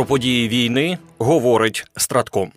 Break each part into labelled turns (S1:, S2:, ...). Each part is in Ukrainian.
S1: Про події війни говорить Стратком.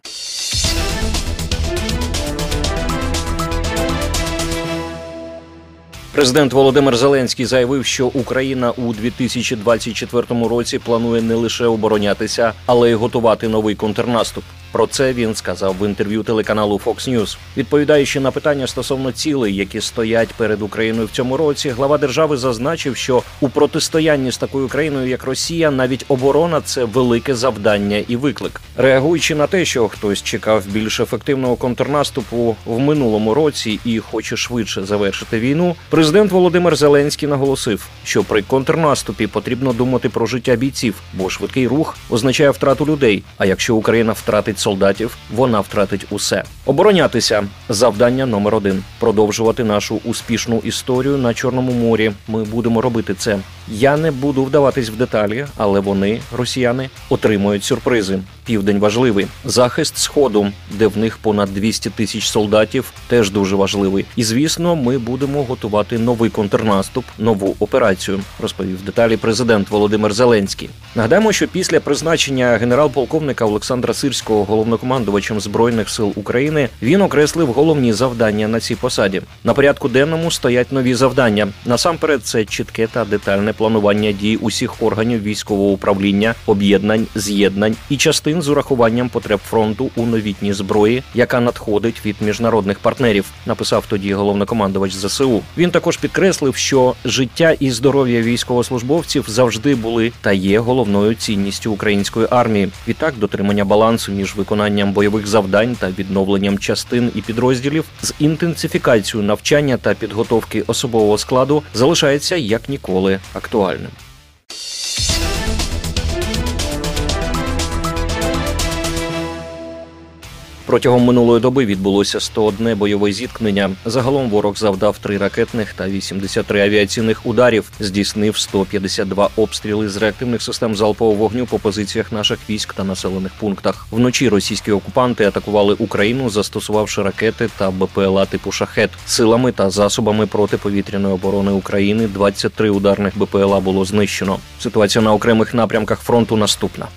S1: Президент Володимир Зеленський заявив, що Україна у 2024 році планує не лише оборонятися, але й готувати новий контрнаступ. Про це він сказав в інтерв'ю телеканалу Fox News. Відповідаючи на питання стосовно цілей, які стоять перед Україною в цьому році, глава держави зазначив, що у протистоянні з такою країною, як Росія, навіть оборона це велике завдання і виклик. Реагуючи на те, що хтось чекав більш ефективного контрнаступу в минулому році і хоче швидше завершити війну, президент Володимир Зеленський наголосив, що при контрнаступі потрібно думати про життя бійців, бо швидкий рух означає втрату людей. А якщо Україна втратить солдатів, вона втратить усе. Оборонятися завдання номер один продовжувати нашу успішну історію на Чорному морі. Ми будемо робити це. Я не буду вдаватись в деталі, але вони, росіяни, отримують сюрпризи. Південь важливий. Захист сходу, де в них понад 200 тисяч солдатів, теж дуже важливий. І звісно, ми будемо готувати новий контрнаступ, нову операцію. Розповів деталі президент Володимир Зеленський. Нагадаємо, що після призначення генерал-полковника Олександра Сирського головнокомандувачем збройних сил України він окреслив головні завдання на цій посаді. На порядку денному стоять нові завдання. Насамперед, це чітке та детальне планування дій усіх органів військового управління, об'єднань, з'єднань і частин з урахуванням потреб фронту у новітній зброї, яка надходить від міжнародних партнерів. Написав тоді головнокомандувач ЗСУ. Він також підкреслив, що життя і здоров'я військовослужбовців завжди були та є головною цінністю української армії. Відтак дотримання балансу між виконанням бойових завдань та відновленням частин і підрозділів з інтенсифікацією навчання та підготовки особового складу залишається як ніколи актуальним. Протягом минулої доби відбулося 101 бойове зіткнення. Загалом ворог завдав три ракетних та 83 авіаційних ударів, здійснив 152 обстріли з реактивних систем залпового вогню по позиціях наших військ та населених пунктах. Вночі російські окупанти атакували Україну, застосувавши ракети та БПЛА типу шахет силами та засобами протиповітряної оборони України. 23 ударних БПЛА було знищено. Ситуація на окремих напрямках фронту наступна.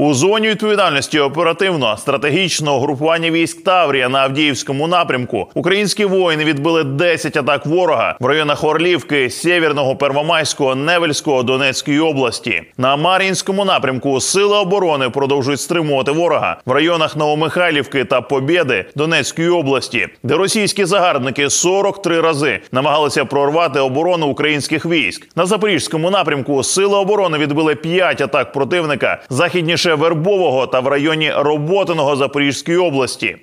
S2: У зоні відповідальності оперативно стратегічного групування військ Таврія на Авдіївському напрямку українські воїни відбили 10 атак ворога в районах Орлівки, Сєвєрного, Первомайського, Невельського Донецької області. На Мар'їнському напрямку сили оборони продовжують стримувати ворога в районах Новомихайлівки та Побєди Донецької області, де російські загарбники 43 рази намагалися прорвати оборону українських військ. На запорізькому напрямку сили оборони відбили 5 атак противника західніше Вербового та в районі Роботиного Запорізької області.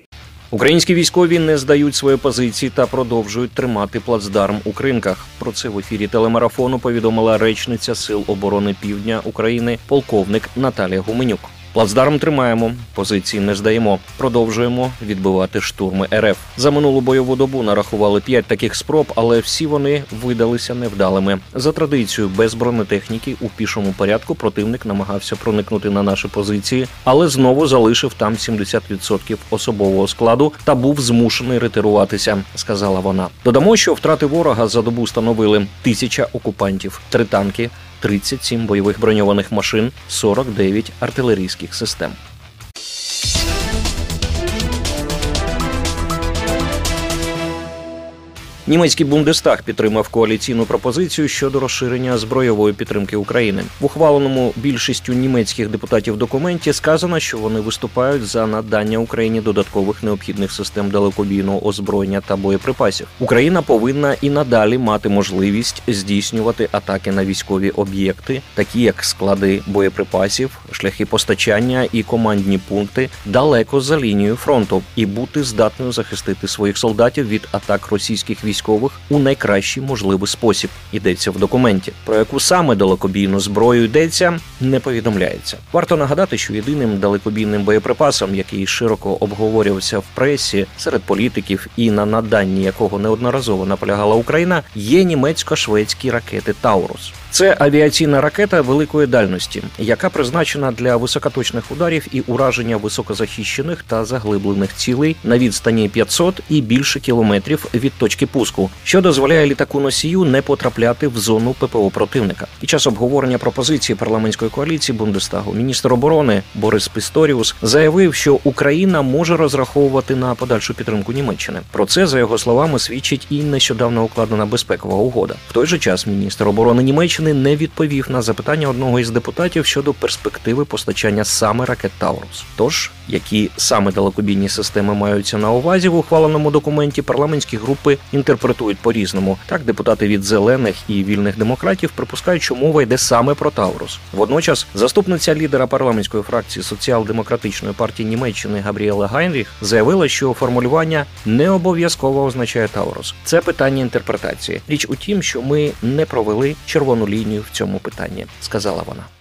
S1: Українські військові не здають свої позиції та продовжують тримати плацдарм у кринках. Про це в ефірі телемарафону повідомила речниця Сил оборони Півдня України, полковник Наталія Гуменюк. Плацдарм тримаємо, позиції не здаємо. Продовжуємо відбивати штурми РФ. За минулу бойову добу нарахували п'ять таких спроб, але всі вони видалися невдалими. За традицією, без бронетехніки у пішому порядку противник намагався проникнути на наші позиції, але знову залишив там 70% особового складу та був змушений ретируватися. Сказала вона. Додамо, що втрати ворога за добу становили тисяча окупантів, три танки. 37 бойових броньованих машин, 49 артилерійських систем. Німецький Бундестаг підтримав коаліційну пропозицію щодо розширення збройової підтримки України. В ухваленому більшістю німецьких депутатів документі сказано, що вони виступають за надання Україні додаткових необхідних систем далекобійного озброєння та боєприпасів. Україна повинна і надалі мати можливість здійснювати атаки на військові об'єкти, такі як склади боєприпасів, шляхи постачання і командні пункти далеко за лінією фронту, і бути здатною захистити своїх солдатів від атак російських військ військових у найкращий можливий спосіб. Йдеться в документі. Про яку саме далекобійну зброю йдеться, не повідомляється. Варто нагадати, що єдиним далекобійним боєприпасом, який широко обговорювався в пресі серед політиків і на наданні якого неодноразово наполягала Україна, є німецько-шведські ракети Таурус. Це авіаційна ракета великої дальності, яка призначена для високоточних ударів і ураження високозахищених та заглиблених цілей на відстані 500 і більше кілометрів від точки пуску, що дозволяє літаку носію не потрапляти в зону ППО противника. Під час обговорення пропозиції парламентської коаліції Бундестагу міністр оборони Борис Пісторіус заявив, що Україна може розраховувати на подальшу підтримку Німеччини. Про це за його словами свідчить і нещодавно укладена безпекова угода. В той же час міністр оборони Німеччини не відповів на запитання одного із депутатів щодо перспективи постачання саме ракет Таурус. Тож, які саме далекобійні системи маються на увазі в ухваленому документі, парламентські групи інтерпретують по-різному. Так, депутати від зелених і вільних демократів припускають, що мова йде саме про Таурус. Водночас, заступниця лідера парламентської фракції соціал-демократичної партії Німеччини Габріела Гайнріх заявила, що формулювання не обов'язково означає Таурус. Це питання інтерпретації. Річ у тім, що ми не провели червону лінію в цьому питанні, сказала вона.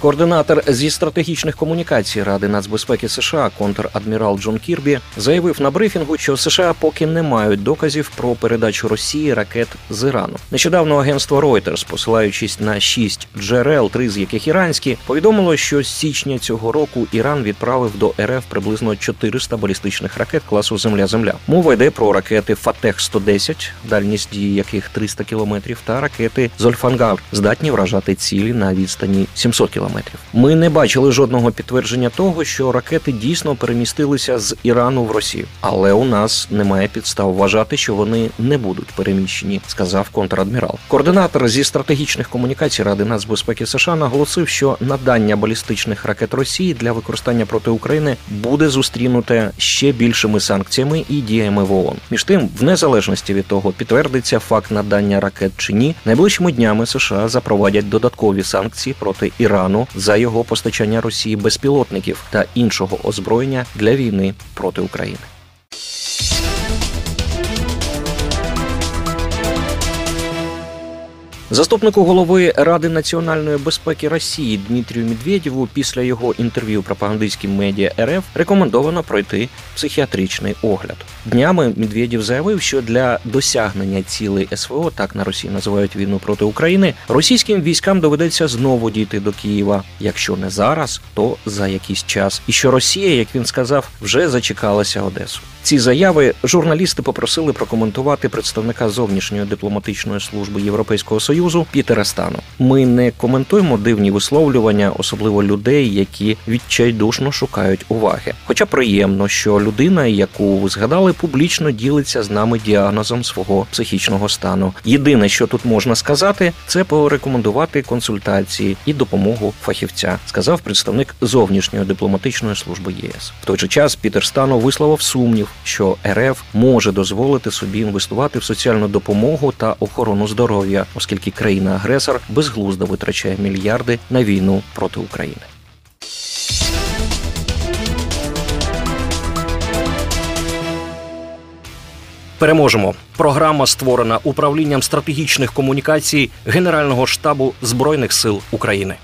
S1: Координатор зі стратегічних комунікацій Ради нацбезпеки США контр-адмірал Джон Кірбі заявив на брифінгу, що США поки не мають доказів про передачу Росії ракет з Ірану. Нещодавно агентство Reuters, посилаючись на шість джерел, три з яких іранські, повідомило, що з січня цього року Іран відправив до РФ приблизно 400 балістичних ракет класу Земля-Земля. Мова йде про ракети Фатех 110 дальність дії яких 300 кілометрів, та ракети Зольфангар, здатні вражати цілі на відстані 700 кілометрів. Ми не бачили жодного підтвердження того, що ракети дійсно перемістилися з Ірану в Росію, але у нас немає підстав вважати, що вони не будуть переміщені, сказав контрадмірал. Координатор зі стратегічних комунікацій Ради нацбезпеки США наголосив, що надання балістичних ракет Росії для використання проти України буде зустрінуте ще більшими санкціями і діями в ООН. Між тим, в незалежності від того, підтвердиться факт надання ракет чи ні, найближчими днями США запровадять додаткові санкції проти Ірану за його постачання Росії безпілотників та іншого озброєння для війни проти України. Заступнику голови Ради національної безпеки Росії Дмитрію Медведєву після його інтерв'ю пропагандистським медіа РФ рекомендовано пройти психіатричний огляд. Днями Медведєв заявив, що для досягнення цілей СВО, так на Росії називають війну проти України, російським військам доведеться знову дійти до Києва. Якщо не зараз, то за якийсь час. І що Росія, як він сказав, вже зачекалася Одесу. Ці заяви журналісти попросили прокоментувати представника зовнішньої дипломатичної служби Європейського союзу Пітера Стану. Ми не коментуємо дивні висловлювання, особливо людей, які відчайдушно шукають уваги. Хоча приємно, що людина, яку ви згадали, публічно ділиться з нами діагнозом свого психічного стану. Єдине, що тут можна сказати, це порекомендувати консультації і допомогу фахівця, сказав представник зовнішньої дипломатичної служби ЄС. В той же час Пітер Стану висловив сумнів, що РФ може дозволити собі інвестувати в соціальну допомогу та охорону здоров'я, оскільки країна-агресор безглуздо витрачає мільярди на війну проти України. Переможемо. Програма створена управлінням стратегічних комунікацій Генерального штабу Збройних сил України.